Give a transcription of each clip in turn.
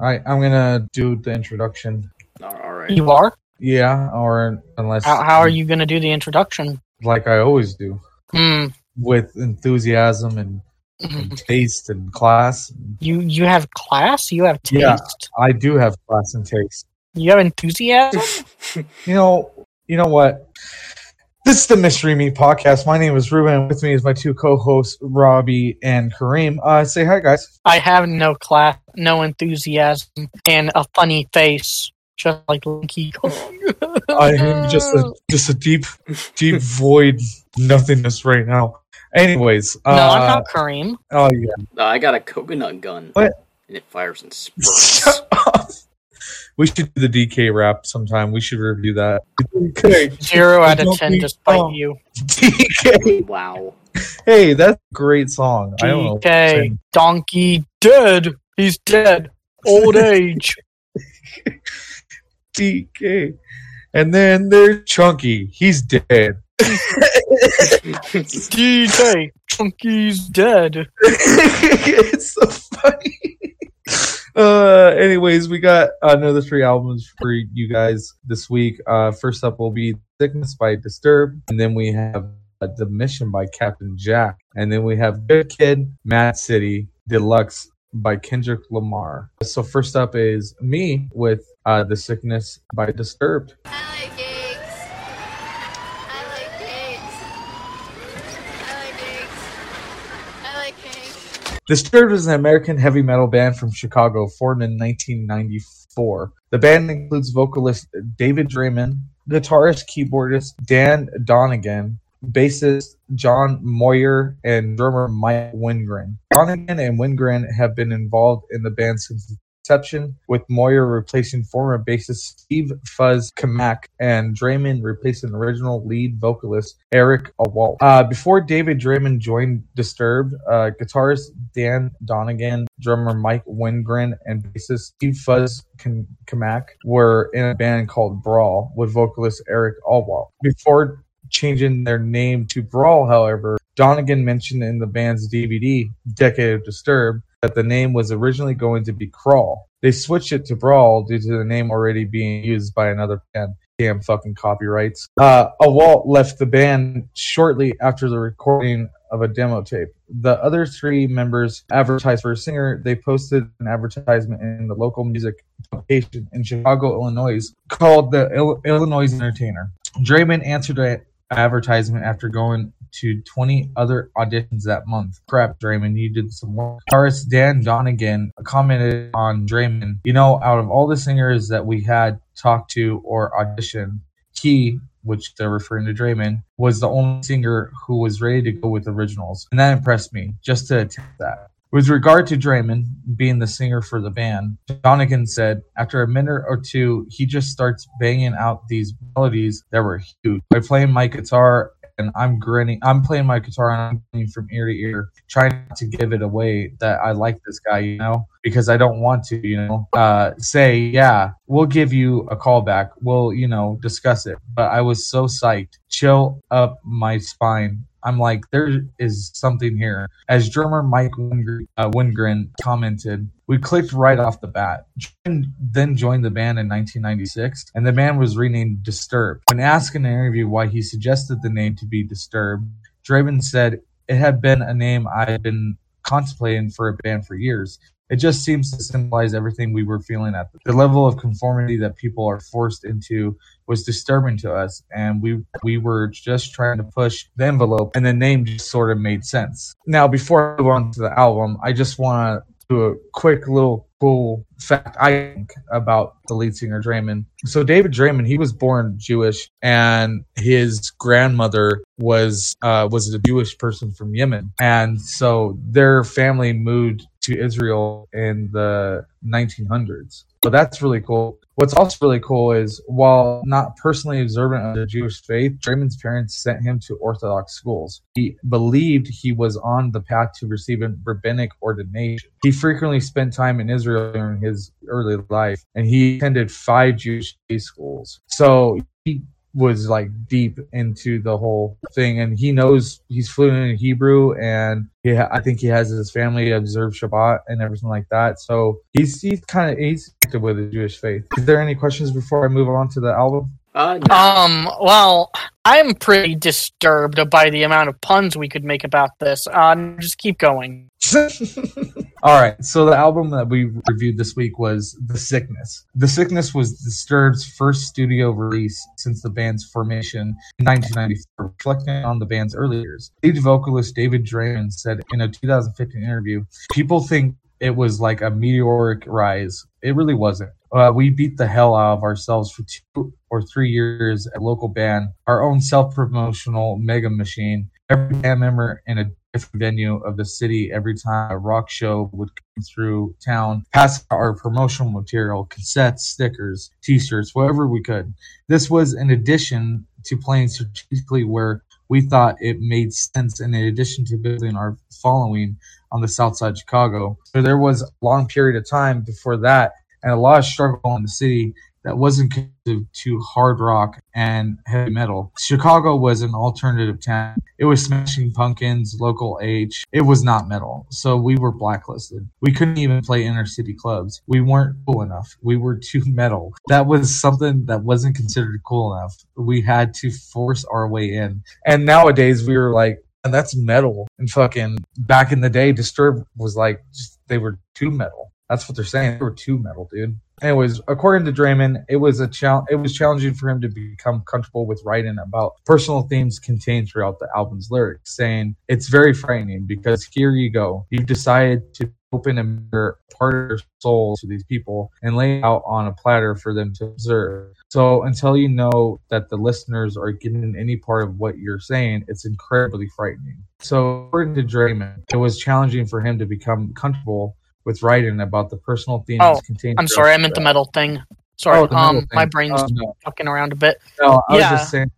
I I'm gonna do the introduction. All all right. You are? Yeah, or unless How, how are you going to do the introduction? like I always do, Hmm. with enthusiasm and, and taste and class. You you have class. You have taste. Yeah. I do have class and taste. You have enthusiasm. You know, you know what? This is the Mystery Meat podcast. My name is Ruben. and With me is my two co-hosts, Robbie and Kareem. Uh, say hi, guys. I have no class, no enthusiasm, and a funny face, just like Lanky Kong. I am just a just a deep, deep void nothingness right now. Anyways, uh, no, I'm not Kareem. Oh yeah. Uh, I got a coconut gun. What? And it fires and spurts. Shut up. We should do the DK rap sometime. We should review that. DK. Zero out of ten, be despite dumb. you. DK. wow. Hey, that's a great song. I don't know. DK, donkey dead. He's dead. Old age. DK. And then there's Chunky. He's dead. DK, Chunky's dead. it's so funny. Uh, anyways, we got another three albums for you guys this week. Uh, first up will be Sickness by Disturbed, and then we have uh, The Mission by Captain Jack, and then we have Good Kid, Mad City, Deluxe by Kendrick Lamar. So first up is me with uh, The Sickness by Disturbed. I like cakes. I like cakes. I like cakes. I like cakes. Disturbed is an American heavy metal band from Chicago, formed in 1994. The band includes vocalist David Draiman, guitarist, keyboardist Dan Donegan, bassist John Moyer, and drummer Mike Wengren. Donegan and Wengren have been involved in the band since inception, with Moyer replacing former bassist Steve Fuzz Kmak and Draiman replacing original lead vocalist Eric Awalt. Uh, before David Draiman joined Disturbed, uh, guitarist Dan Donegan, drummer Mike Wengren, and bassist Steve Fuzz Kmak were in a band called Brawl with vocalist Eric Awalt. Before changing their name to Brawl, however, Donegan mentioned in the band's DVD, Decade of Disturbed, that the name was originally going to be Crawl. They switched it to Brawl due to the name already being used by another band. Damn fucking copyrights. Uh, Awalt left the band shortly after the recording of a demo tape. The other three members advertised for a singer. They posted an advertisement in the local music publication in Chicago, Illinois, called the Il- Illinois Entertainer. Draiman answered a advertisement after going to 20 other auditions that month. Crap, Draiman, you did some work. Guitarist Dan Donegan commented on Draiman, you know, out of all the singers that we had talked to or auditioned, he, which they're referring to Draiman, was the only singer who was ready to go with originals. And that impressed me, just to attempt that. With regard to Draiman being the singer for the band, Donegan said, after a minute or two, he just starts banging out these melodies that were huge. By playing my guitar and I'm grinning, I'm playing my guitar and I'm grinning from ear to ear, trying to give it away that I like this guy, you know, because I don't want to, you know, uh, say, yeah, we'll give you a call back. We'll, you know, discuss it. But I was so psyched, chill up my spine. I'm like, there is something here. As drummer Mike Wengren, uh, Wengren commented, we clicked right off the bat. Draiman then joined the band in 1996, and the band was renamed Disturbed. When asked in an interview why he suggested the name to be Disturbed, Draiman said, It had been a name I had been contemplating for a band for years. It just seems to symbolize everything we were feeling at the, the level of conformity that people are forced into was disturbing to us and we we were just trying to push the envelope and the name just sort of made sense. Now before I move on to the album, I just want to do a quick little cool fact I think about the lead singer Draiman. So David Draiman, he was born Jewish and his grandmother was uh, was a Jewish person from Yemen. And so their family moved to Israel in the 1900s. So that's really cool. What's also really cool is while not personally observant of the Jewish faith, Draiman's parents sent him to Orthodox schools. He believed he was on the path to receiving rabbinic ordination. He frequently spent time in Israel during his early life, and he attended five Jewish schools. So he was like deep into the whole thing, and he knows he's fluent in Hebrew, and ha- I think he has his family observe Shabbat and everything like that. So he's he's kind of he's connected with the Jewish faith. Is there any questions before I move on to the album? Uh, no. Um, well, I'm pretty disturbed by the amount of puns we could make about this. Uh, just keep going. All right, so the album that we reviewed this week was The Sickness. The Sickness was Disturbed's first studio release since the band's formation in 1994, reflecting on the band's early years. Lead vocalist David Draiman said in a 2015 interview, People think it was like a meteoric rise. It really wasn't. Uh, we beat the hell out of ourselves for two or three years at local band, our own self-promotional mega machine. Every band member in a different venue of the city every time a rock show would come through town, pass out our promotional material, cassettes, stickers, t-shirts, whatever we could. This was in addition to playing strategically where we thought it made sense in addition to building our following on the south side of Chicago. So there was a long period of time before that and a lot of struggle in the city that wasn't to hard rock and heavy metal. Chicago was an alternative town. It was Smashing Pumpkins, Local H. It was not metal. So we were blacklisted. We couldn't even play inner city clubs. We weren't cool enough. We were too metal. That was something that wasn't considered cool enough. We had to force our way in. And nowadays we were like, and that's metal. And fucking back in the day, Disturbed was like, just, they were too metal. That's what they're saying. They were too metal, dude. Anyways, according to Draiman, it was a chal- it was challenging for him to become comfortable with writing about personal themes contained throughout the album's lyrics, saying it's very frightening because here you go, you've decided to open a mirror, part of your soul to these people and lay out on a platter for them to observe. So until you know that the listeners are getting any part of what you're saying, it's incredibly frightening. So according to Draiman, it was challenging for him to become comfortable with writing about the personal themes Oh, contained. I'm sorry, I meant the metal thing. Sorry, Oh, um, my brain's Oh, no. fucking around a bit. No, I was just saying.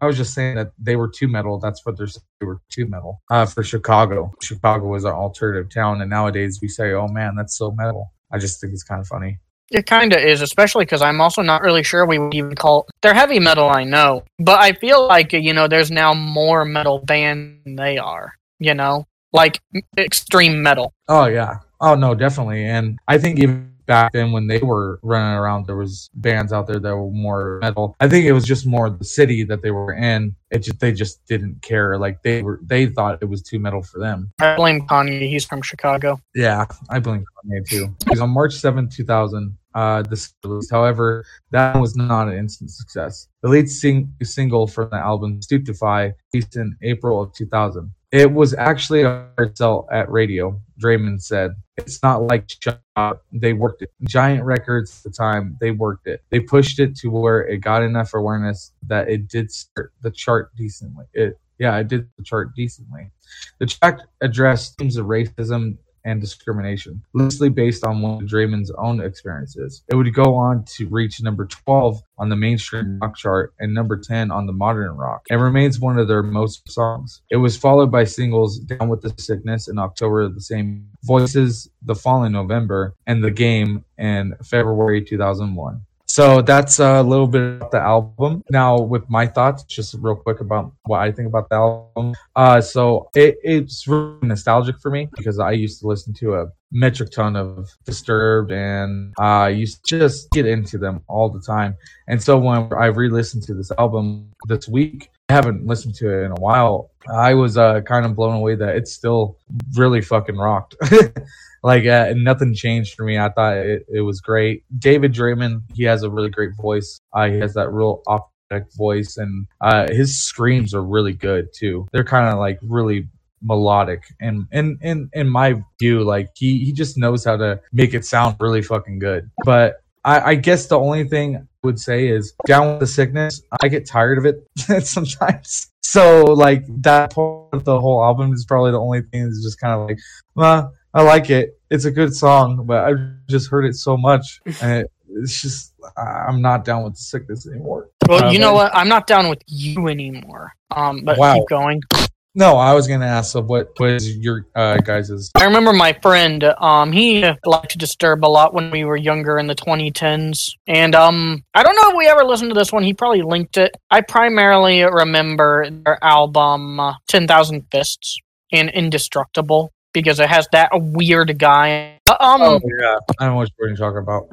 I was just saying that they were too metal. That's what they're saying. They were too metal uh, for Chicago. Chicago was an alternative town, and nowadays we say, "Oh man, that's so metal." I just think it's kind of funny. It kind of is, especially because I'm also not really sure we would even call they're heavy metal. I know, but I feel like you know there's now more metal band than they are. You know, like extreme metal. Oh yeah. Oh no, definitely. And I think even back then when they were running around, there was bands out there that were more metal. I think it was just more the city that they were in. It just they just didn't care. Like they were they thought it was too metal for them. I blame Kanye. He's from Chicago. Yeah, I blame Kanye too. Because on March seventh, 2000, uh, this was released. However, that was not an instant success. The lead sing- single from the album, Stupify, released in April of 2000. It was actually a hard sell at radio, Draiman said. It's not like Shut Up. Uh, they worked it. Giant Records at the time, they worked it. They pushed it to where it got enough awareness that it did start the chart decently. It yeah, it did the chart decently. The track addressed themes of racism and discrimination, loosely based on one of Draiman's own experiences. It would go on to reach number 12 on the mainstream rock chart and number 10 on the modern rock, and remains one of their most songs. It was followed by singles Down with the Sickness in October of the same, Voices the following November, and The Game in February 2001. So that's a little bit about the album. Now, with my thoughts, just real quick about what I think about the album. Uh, so it, it's really nostalgic for me because I used to listen to a metric ton of Disturbed and I used to just get into them all the time. And so when I re-listened to this album this week, I haven't listened to it in a while. I was uh, kind of blown away that it's still really fucking rocked. like uh, nothing changed for me. I thought it, it was great. David Draiman, he has a really great voice. Uh, he has that real operatic voice, and uh, his screams are really good too. They're kind of like really melodic and in my view like he he just knows how to make it sound really fucking good but I, I guess the only thing would say is down with the sickness. I get tired of it sometimes. So like that part of the whole album is probably the only thing that's just kind of like, well, I like it. It's a good song, but I've just heard it so much, and it, it's just I'm not down with the sickness anymore. Well, Uh, you know what? I'm not down with you anymore. Um, but Wow. keep going. No, I was gonna ask. So, what was your uh, guys's? I remember my friend. Um, he liked to disturb a lot when we were younger in the 2010s, and um, I don't know if we ever listened to this one. He probably linked it. I primarily remember their album uh, "Ten Thousand Fists" and "Indestructible" because it has that weird guy. Uh, Um, Oh yeah, I don't know what you're talking about.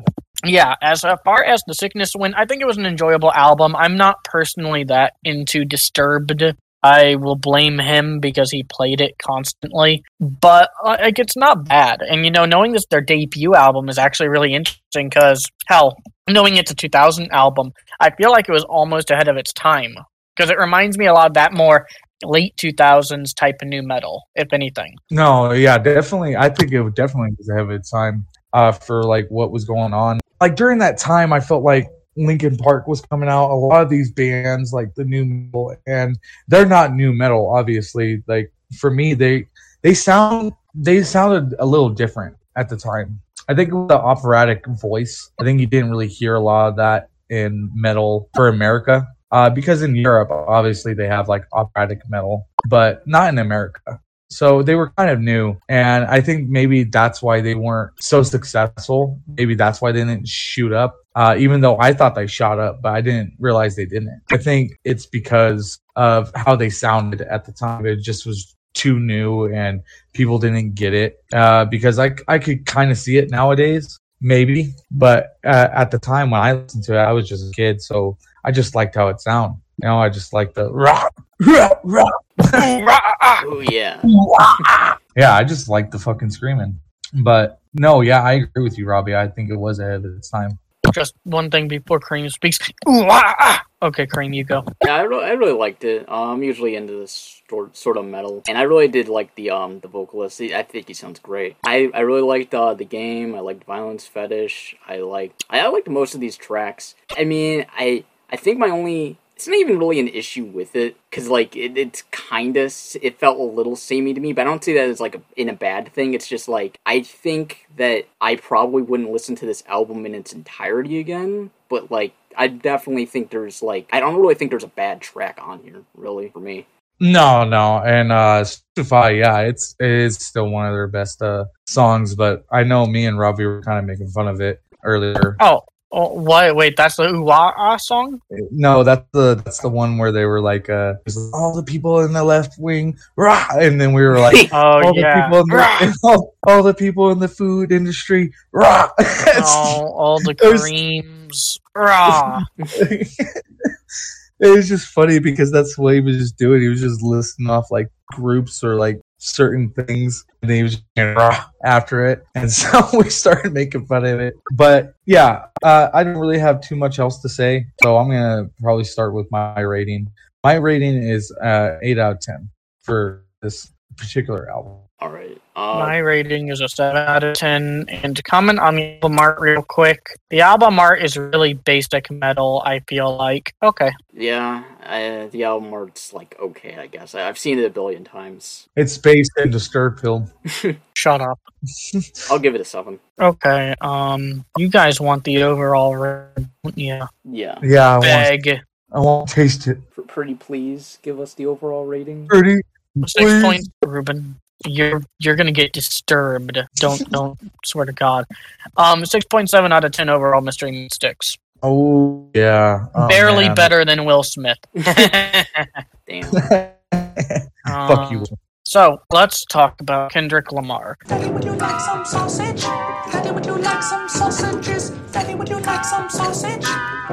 yeah, as far as the sickness went, I think it was an enjoyable album. I'm not personally that into Disturbed. I will blame him because he played it constantly, but uh, like it's not bad. And you know, knowing that their debut album is actually really interesting because hell, knowing it's a 2000 album, I feel like it was almost ahead of its time because it reminds me a lot of that more late 2000s type of nu metal, if anything. No, yeah, definitely. I think it definitely was ahead of its time uh, for like what was going on. Like during that time, I felt like Linkin Park was coming out. A lot of these bands, like the nu metal, and they're not nu metal, obviously. Like for me, they they sound they sounded a little different at the time. I think the operatic voice, I think you didn't really hear a lot of that in metal for America. Uh, because in Europe, obviously they have like operatic metal, but not in America. So they were kind of new. And I think maybe that's why they weren't so successful. Maybe that's why they didn't shoot up. Uh, even though I thought they shot up, but I didn't realize they didn't. I think it's because of how they sounded at the time. It just was too new and people didn't get it. Uh, because I, I could kind of see it nowadays, maybe. But uh, at the time when I listened to it, I was just a kid. So I just liked how it sounded. You know, I just liked the rah. Oh yeah. yeah, I just like the fucking screaming. But no, yeah, I agree with you, Robbie. I think it was ahead of its time. Just one thing before Cream speaks. Ooh, ah, ah. Okay, Cream, you go. Yeah, I really, I really liked it. Um, I'm usually into this sort sort of metal, and I really did like the um the vocalist. He- I think he sounds great. I, I really liked uh, the game. I liked Violence Fetish. I liked I, I liked most of these tracks. I mean, I I think my only it's not even really an issue with it because like it, it's kind of it felt a little samey to me, but I don't see that as like a, in a bad thing. It's just like I think that I probably wouldn't listen to this album in its entirety again, but like. I definitely think there's like I don't really think there's a bad track on here, really, for me. No, no, and uh Stupify, yeah, it's it is still one of their best uh songs, but I know me and Robbie were kind of making fun of it earlier. Oh, oh wait, wait, that's the Ooh Ah Ah song? No, that's the that's the one where they were like uh all the people in the left wing, rah, and then we were like Oh, all yeah. the people in the all, all the people in the food industry, rah. Oh, all the creams. Rah. it was just funny because that's what he was just doing. He was just listing off like groups or like certain things, and he was after it, and so we started making fun of it. But yeah, uh, I don't really have too much else to say, so I'm gonna probably start with my rating. My rating is uh, eight out of ten for this particular album. All right. Uh, My rating is a 7 out of 10. And to comment on the album art real quick, the album art is really basic metal, I feel like. Okay. yeah, uh, the album art's like okay, I guess. I, I've seen it a billion times. It's based in Disturbed Pill. Shut up. I'll give it a seven. Okay. Um, you guys want the overall rating? Yeah. Yeah. Yeah, I want, Beg. I want to taste it. Pretty please give us the overall rating. Pretty. Six Please. points, Ruben. You're you're gonna get disturbed. Don't don't swear to God. Um, six point seven out of ten overall. Mystery Meat Sticks. Oh yeah, Oh, Barely man. better than Will Smith. Damn. Fuck you. Um, So let's talk about Kendrick Lamar. Daddy, would you like some sausage? Daddy, would you like some sausages? Daddy, would you like some sausage?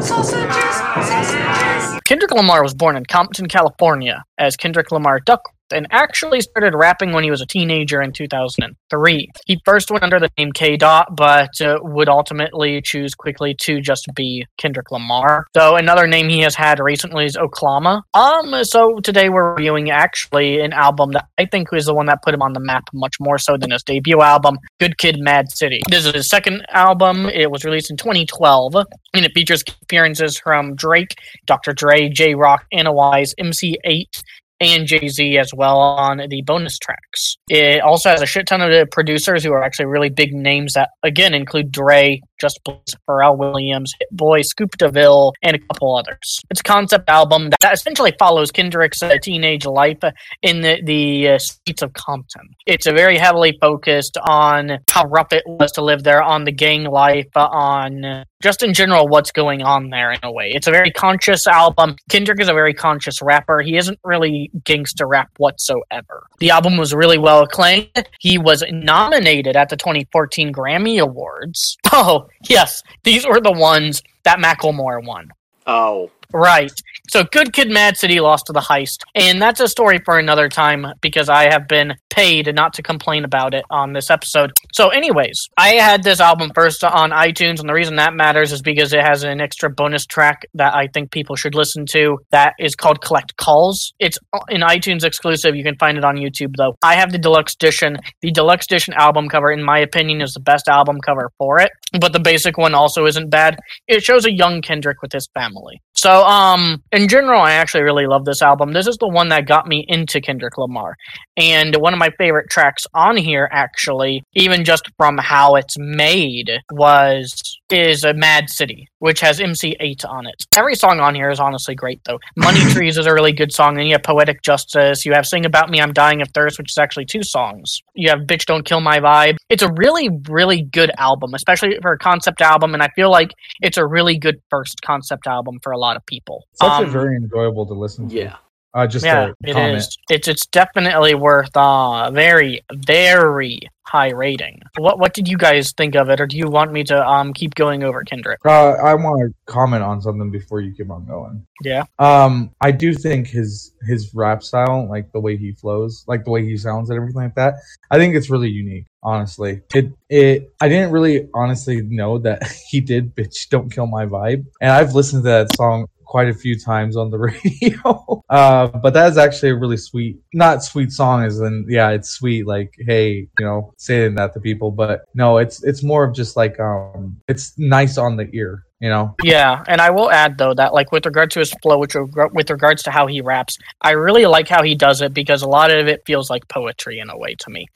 Sausages, sausages. Kendrick Lamar was born in Compton, California, as Kendrick Lamar Duckworth, and actually started rapping when he was a teenager in 2003. He first went under the name K. Dot, but uh, would ultimately choose quickly to just be Kendrick Lamar. So another name he has had recently is Oklama. Um, so today we're reviewing actually an album that I think was the one that put him on the map much more so than his debut album, Good Kid, Mad City. This is his second album. It was released in 2012, and it features appearances from Drake, Dr. Dre, Jay Rock, Anna Wise, MC Eiht, and Jay Z as well on the bonus tracks. It also has a shit ton of producers who are actually really big names that, again, include Dre, Just Blaze, Pharrell Williams, Hit Boy, Scoop DeVille, and a couple others. It's a concept album that essentially follows Kendrick's uh, teenage life in the, the uh, streets of Compton. It's a very heavily focused on how rough it was to live there, on the gang life, uh, on uh, just in general what's going on there in a way. It's a very conscious album. Kendrick is a very conscious rapper. He isn't really gangster rap whatsoever. The album was really well acclaimed. He was nominated at the 2014 Grammy Awards. Oh, yes, these were the ones that Macklemore won. Oh, Right. So Good Kid Mad City lost to the heist. And that's a story for another time because I have been paid not to complain about it on this episode. So anyways, I had this album first on iTunes and the reason that matters is because it has an extra bonus track that I think people should listen to that is called Collect Calls. It's an iTunes exclusive. You can find it on YouTube though. I have the deluxe edition. The deluxe edition album cover in my opinion is the best album cover for it, but the basic one also isn't bad. It shows a young Kendrick with his family. So, um, in general, I actually really love this album. This is the one that got me into Kendrick Lamar. And one of my favorite tracks on here, actually, even just from how it's made, was is a Mad City, which has MC Eiht on it. Every song on here is honestly great, though. Money Trees is a really good song. Then you have Poetic Justice. You have Sing About Me, I'm Dying of Thirst, which is actually two songs. You have Bitch Don't Kill My Vibe. It's a really, really good album, especially for a concept album. And I feel like it's a really good first concept album for a lot of people. Such a Um, very enjoyable to listen to. yeah. Uh, just yeah, a it is. It's it's definitely worth uh very very high rating. What what did you guys think of it, or do you want me to um keep going over Kendrick? Uh, I want to comment on something before you keep on going. Yeah. Um, I do think his his rap style, like the way he flows, like the way he sounds and everything like that, I think it's really unique. Honestly, it it I didn't really honestly know that he did "Bitch Don't Kill My Vibe," and I've listened to that song quite a few times on the radio. uh, but that is actually a really sweet, not sweet song as in, yeah, it's sweet. Like, hey, you know, saying that to people, but no, it's, it's more of just like, um, it's nice on the ear, you know? Yeah, and I will add though that like with regard to his flow, which with regards to how he raps, I really like how he does it because a lot of it feels like poetry in a way to me.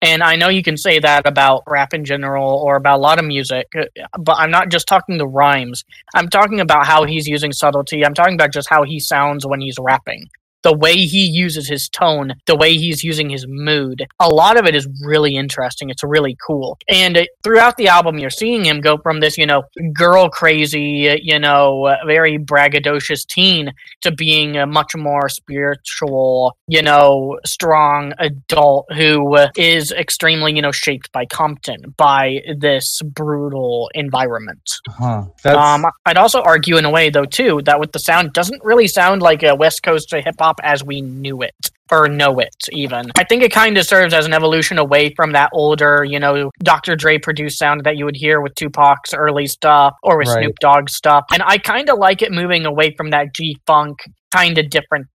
And I know you can say that about rap in general or about a lot of music, uh, but I'm not just talking the rhymes. I'm talking about how he's using subtlety. I'm talking about just how he sounds when he's rapping. The way he uses his tone, the way he's using his mood. A lot of it is really interesting. It's really cool. And uh, throughout the album, you're seeing him go from this, you know, girl crazy, uh, you know, uh, very braggadocious teen to being a much more spiritual, you know, strong adult who uh, extremely, you know, shaped by Compton, by this brutal environment. Huh. Um, I'd also argue in a way, though, too, that with the sound, doesn't really sound like a West Coast hip hop as we knew it or know it, even. I think it kind of serves as an evolution away from that older, you know, Dr. Dre produced sound that you would hear with Tupac's early stuff or with Right. Snoop Dogg stuff. And I kind of like it moving away from that G Funk kind of different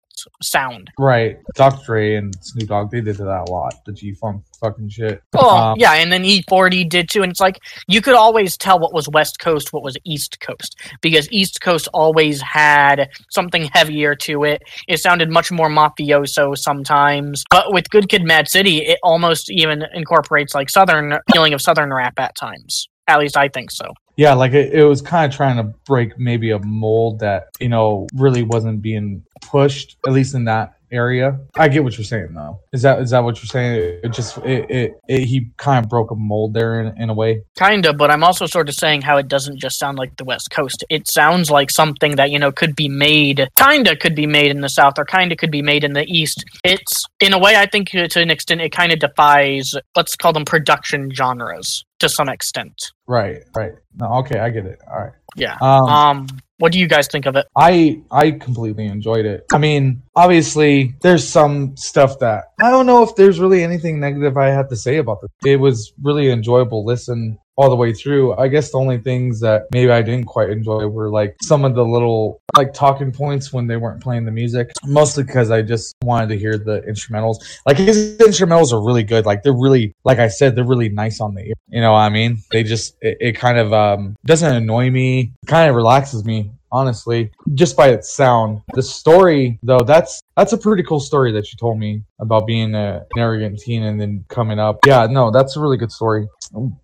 sound. right. Dr. Dre and Snoop Dogg, they did that a lot. The G Funk fucking shit. Oh, Um, yeah, and then E40 did too. And it's like you could always tell what was West Coast, what was East Coast, because East Coast always had something heavier to it. It sounded much more mafioso sometimes. But with Good Kid Mad City, it almost even incorporates like Southern feeling of Southern rap at times. At least I think so. Yeah, like it, it was kind of trying to break maybe a mold that, you know, really wasn't being pushed, at least in that area. I get what you're saying though. Is that is that what you're saying? It just it, it, it he kind of broke a mold there in, in a way. Kind of, but I'm also sort of saying how it doesn't just sound like the West Coast. It sounds like something that, you know, could be made, kind of could be made in the South or kind of could be made in the East. It's, in a way, I think to an extent, it kind of defies, let's call them production genres to some extent. Right, right. No, okay, I get it. All right. Yeah. Um, Um, what do you guys think of it? I I completely enjoyed it. I mean, obviously, there's some stuff that I don't know if there's really anything negative I have to say about this. It was really enjoyable listen all the way through. I guess the only things that maybe I didn't quite enjoy were like some of the little like talking points when they weren't playing the music. Mostly because I just wanted to hear the instrumentals. Like his instrumentals are really good. Like they're really, like I said, they're really nice on the ear. You know what I mean? They just it, it kind of um doesn't annoy me. Kind of relaxes me honestly just by its sound the story though that's that's a pretty cool story that you told me about being a, an arrogant teen and then coming up yeah no that's a really good story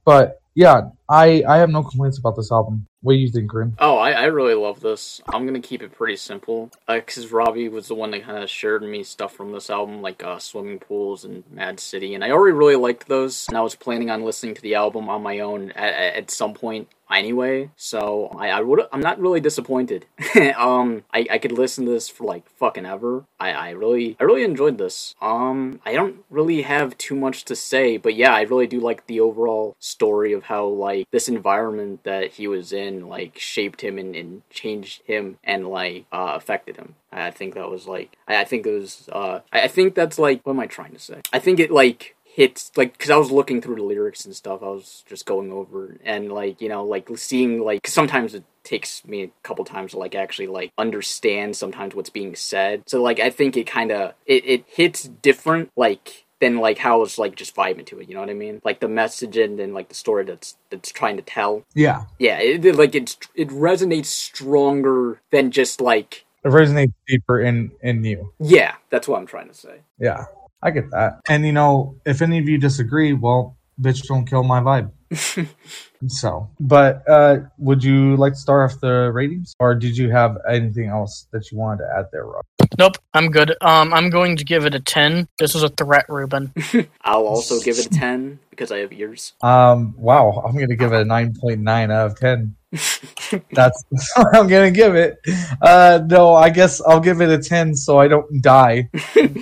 but yeah I I have no complaints about this album. What do you think, Grim? Oh, I, I really love this. I'm gonna keep it pretty simple, because Robbie was the one that kind of shared me stuff from this album, like uh, swimming pools and Mad City, and I already really liked those. And I was planning on listening to the album on my own at at some point anyway. So I, I would I'm not really disappointed. um, I, I could listen to this for like fucking ever. I, I really I really enjoyed this. Um, I don't really have too much to say, but yeah, I really do like the overall story of how like this environment that he was in like shaped him and, and changed him and like uh, affected him. I think that was like I, think it was uh I think that's like what am I trying to say? I think it like hits like because I was looking through the lyrics and stuff. I was just going over and like you know like seeing like 'cause sometimes it takes me a couple times to like actually like understand sometimes what's being said. So like I think it kind of it it hits different like than like how it's like just vibing to it. You know what I mean? Like the message and then like the story that's that's trying to tell. Yeah, Yeah, it, it, like it's it resonates stronger than just like it resonates deeper in in you. yeah. That's what I'm trying to say. Yeah, I get that. And you know, if any of you disagree, well, bitch, don't kill my vibe. So, but uh, would you like to start off the ratings, or did you have anything else that you wanted to add there, Rob? Nope, I'm good. Um, I'm going to give it a ten. This is a threat, Ruben. I'll also give it a ten because I have ears. Um, wow, I'm gonna give it a nine point nine out of ten. That's what I'm gonna give it. Uh, no, I guess I'll give it a ten so I don't die.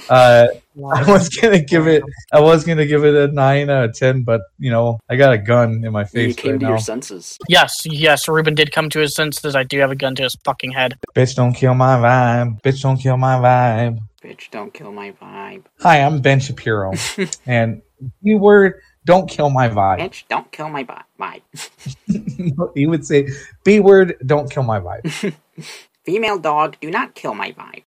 Uh, I was gonna give it. I was gonna give it a nine out of ten, but you know, I got a gun in my face. you face came right to now. your senses. Yes, yes, Ruben did come to his senses. I do have a gun to his fucking head. Bitch, don't kill my vibe. Bitch, don't kill my vibe. Bitch, don't kill my vibe. Hi, I'm Ben Shapiro, and B word, don't kill my vibe. Bitch, don't kill my vi- vibe. he would say, B word, don't kill my vibe. Female dog, do not kill my vibe.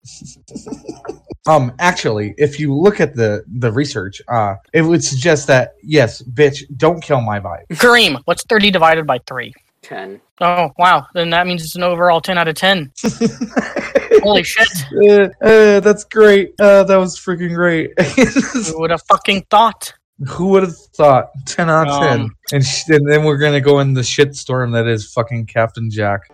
Um, actually, if you look at the the research, uh, it would suggest that yes, bitch, don't kill my vibe. Kareem, what's thirty divided by three? Ten. Oh wow, then that means it's an overall ten out of ten. Holy shit! Uh, uh, that's great. Uh, that was freaking great. Who would have fucking thought? Who would have thought? Ten out of ten. Um, And, sh- and then we're gonna go in the shit storm that is fucking Captain Jack.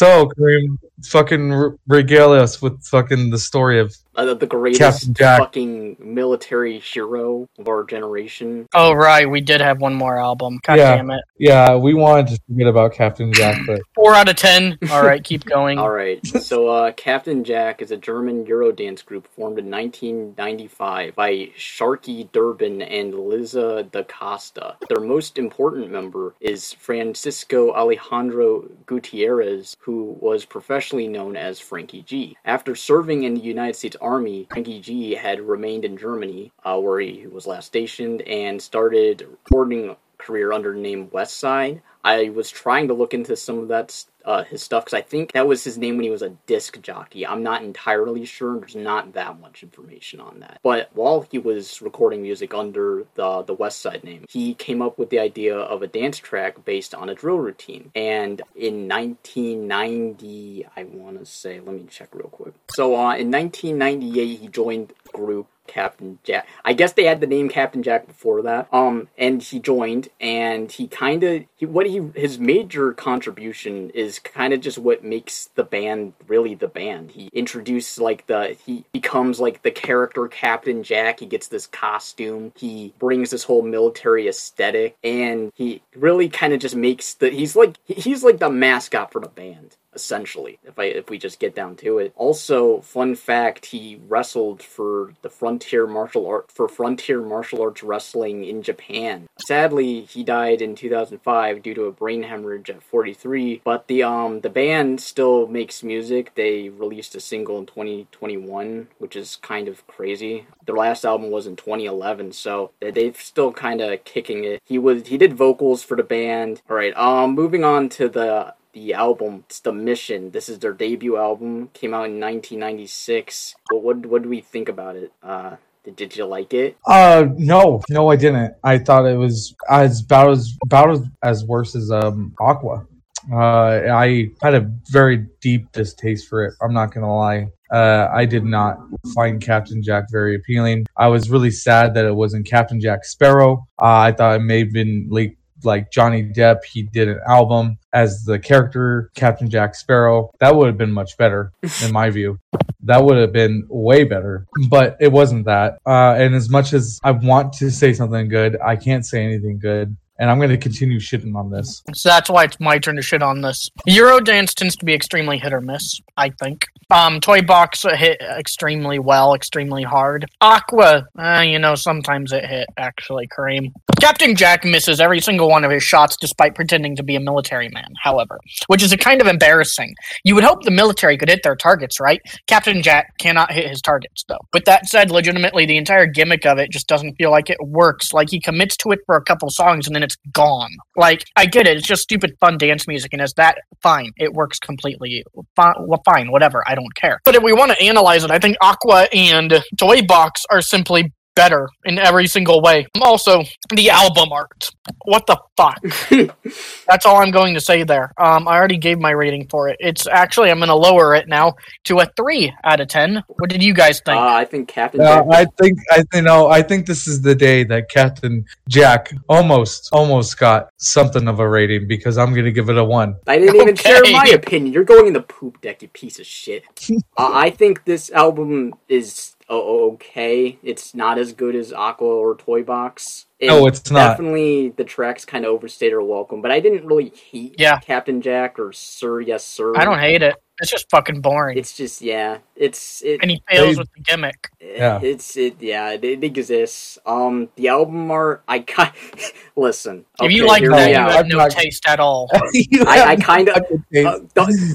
So, Kareem, fucking regale us with fucking the story of Uh, the greatest fucking military hero of our generation. Oh right, we did have one more album. God Yeah. damn it! yeah. We wanted to forget about Captain Jack, but Four out of ten. All right, keep going. All right. So, uh, Captain Jack is a German Eurodance group formed in 1995 by Sharky Durbin and Liza da Costa. Their most important member is Francisco Alejandro Gutierrez, who was professionally known as Frankie G. After serving in the United States Army, Frankie G had remained in Germany, uh, where he was last stationed, and started recording career under the name Westside. I was trying to look into some of that uh, his stuff because I think that was his name when he was a disc jockey. I'm not entirely sure. There's not that much information on that. But while he was recording music under the the West Side name, he came up with the idea of a dance track based on a drill routine. And in 1990, I want to say, let me check real quick. So uh, in 1998, he joined group Captain Jack. I guess they had the name Captain Jack before that. Um, and he joined, and he kind of he what he his major contribution is kind of just what makes the band really the band. He introduced like the he becomes like the character Captain Jack. He gets this costume. He brings this whole military aesthetic, and he really kind of just makes the he's like he's like the mascot for the band essentially if i if we just get down to it. Also fun fact he wrestled for the frontier martial art for frontier martial arts wrestling in japan. Sadly he died in 2005 due to a brain hemorrhage at 43 but the um the band still makes music. They released a single in 2021 which is kind of crazy. Their last album was in 2011 so they- they've still kind of kicking it. He was he did vocals for the band. All right um moving on to the the album it's the mission this is their debut album came out in 1996 what what, what do we think about it uh did, did you like it uh, no, no, I didn't. I thought it was as about as about as, as worse as um Aqua. Uh, I had a very deep distaste for it. I'm not gonna lie. Uh, I did not find Captain Jack very appealing. I was really sad that it wasn't Captain Jack Sparrow. Uh, I thought it may have been like like Johnny Depp. He did an album as the character Captain Jack Sparrow. That would have been much better, in my view. That would have been way better, but it wasn't that. Uh, and as much as I want to say something good, I can't say anything good. And I'm going to continue shitting on this. So that's why it's my turn to shit on this. Eurodance tends to be extremely hit or miss, I think. Um, Toy Box hit extremely well, extremely hard. Aqua, uh, you know, sometimes it hit, actually, Kareem. Captain Jack misses every single one of his shots despite pretending to be a military man, however, which is a kind of embarrassing. You would hope the military could hit their targets, right? Captain Jack cannot hit his targets, though. With that said, legitimately, the entire gimmick of it just doesn't feel like it works. Like, he commits to it for a couple songs and then it's gone. Like, I get it, it's just stupid fun dance music, and as that, fine, it works completely. Fine, well, fine, whatever, I don't care. But if we want to analyze it, I think Aqua and Toy Box are simply better in every single way. Also, the album art. What the fuck? That's all I'm going to say there. Um, I already gave my rating for it. It's actually I'm going to lower it now to a three out of ten. What did you guys think? Uh, I think Captain Uh, I think I you know I think this is the day that Captain Jack almost almost got something of a rating because I'm going to give it a one. I didn't even share my opinion. You're going in the poop deck, you piece of shit. uh, I think this album is o- Oh, oh, okay. It's not as good as Aqua or Toy Box. And No, it's not. Definitely, the tracks kind of overstayed their welcome. But I didn't really hate Yeah. Captain Jack or Sir Yes Sir. I don't hate it. It's just fucking boring. It's just yeah. It's it. and he fails They- with the gimmick. Yeah. It's it. Yeah, it, it exists. Um, the album art. I kind listen. if you like hear that, you have I'm no not- taste at all. I- I kinda- fucking. Uh,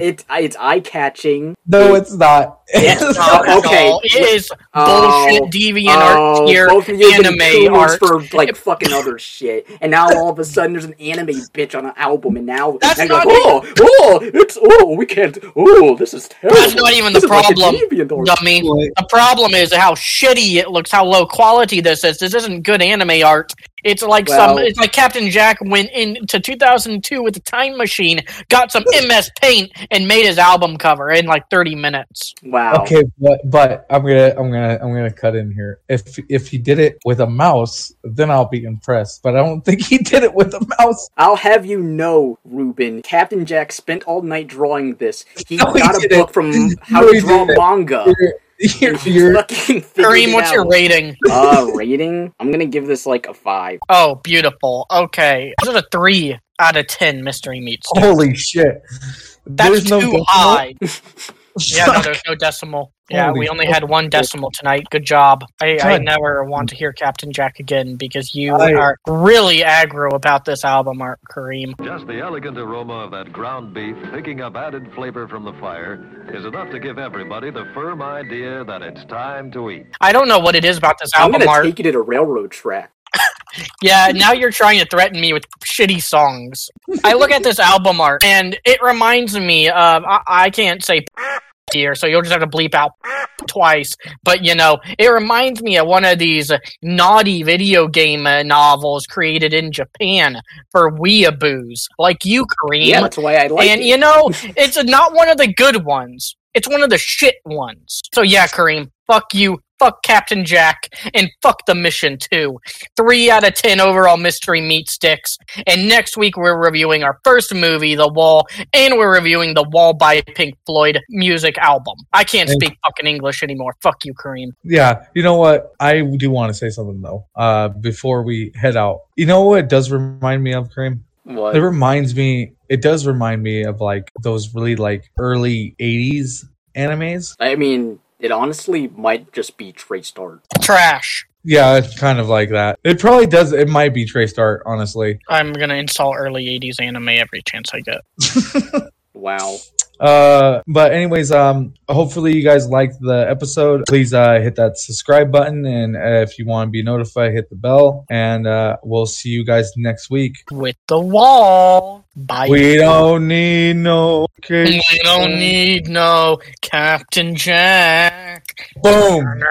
it it's eye catching. no, it's not. It's Not not. okay. It is Oh, bullshit deviant oh, art tier both of you anime art. for like fucking other shit, and now all of a sudden there's an anime bitch on an album, and now That's now not like, oh, oh, it's oh, we can't, oh, this is terrible. That's not even the This like problem, deviant art. dummy. The problem is how shitty it looks, how low quality this is. This isn't good anime art. It's like some. It's like Captain Jack went into 2002 with a time machine, got some MS Paint, and made his album cover in like 30 minutes. Wow. Okay, but but I'm gonna I'm gonna I'm gonna cut in here. If if he did it with a mouse, then I'll be impressed. But I don't think he did it with a mouse. I'll have you know, Ruben, Captain Jack spent all night drawing this. He No, he got a didn't. book from How No, to Draw. Manga. You're, you're, you're fucking figured Kareem, it what's your rating? Uh, rating? I'm gonna give this like a five. Oh, beautiful. Okay. This is a 3 out of 10 mystery meats. holy shit. That's There's no too decimal? high. Yeah, no, there's no decimal. Yeah, Holy we only fuck. had one decimal tonight. Good job. I, I never want to hear Captain Jack again because you I- are really aggro about this album art, Kareem. Just the elegant aroma of that ground beef picking up added flavor from the fire is enough to give everybody the firm idea that it's time to eat. I don't know what it is about this I'm album gonna art. take you to the railroad track. Yeah, now you're trying to threaten me with shitty songs. I look at this album art and it reminds me of I, I can't say here, so you'll just have to bleep out twice. But you know, it reminds me of one of these naughty video game uh, novels created in Japan for weeaboos, like you, Kareem. Yeah, that's why I like and it. you know, it's not one of the good ones. It's one of the shit ones. So yeah, Kareem, fuck you, fuck Captain Jack, and fuck the mission too. Three out of ten overall mystery meat sticks. And next week we're reviewing our first movie, The Wall, and we're reviewing The Wall by Pink Floyd music album. I can't And- speak fucking English anymore. Fuck you, Kareem. Yeah, you know what? I do want to say something though. Uh, before we head out, you know what it does remind me of, Kareem? What? It reminds me. It does remind me of like those really like early '80s animes. I mean, it honestly might just be Trace Art. Trash. Yeah, it's kind of like that. It probably does. It might be Trace Art, honestly. I'm gonna install early '80s anime every chance I get. Wow. Uh, but anyways, um, hopefully you guys liked the episode. Please uh hit that subscribe button, and uh, if you want to be notified, hit the bell. And uh, we'll see you guys next week. With the wall. Bye. We don't need no. We don't need no Captain Jack. Boom.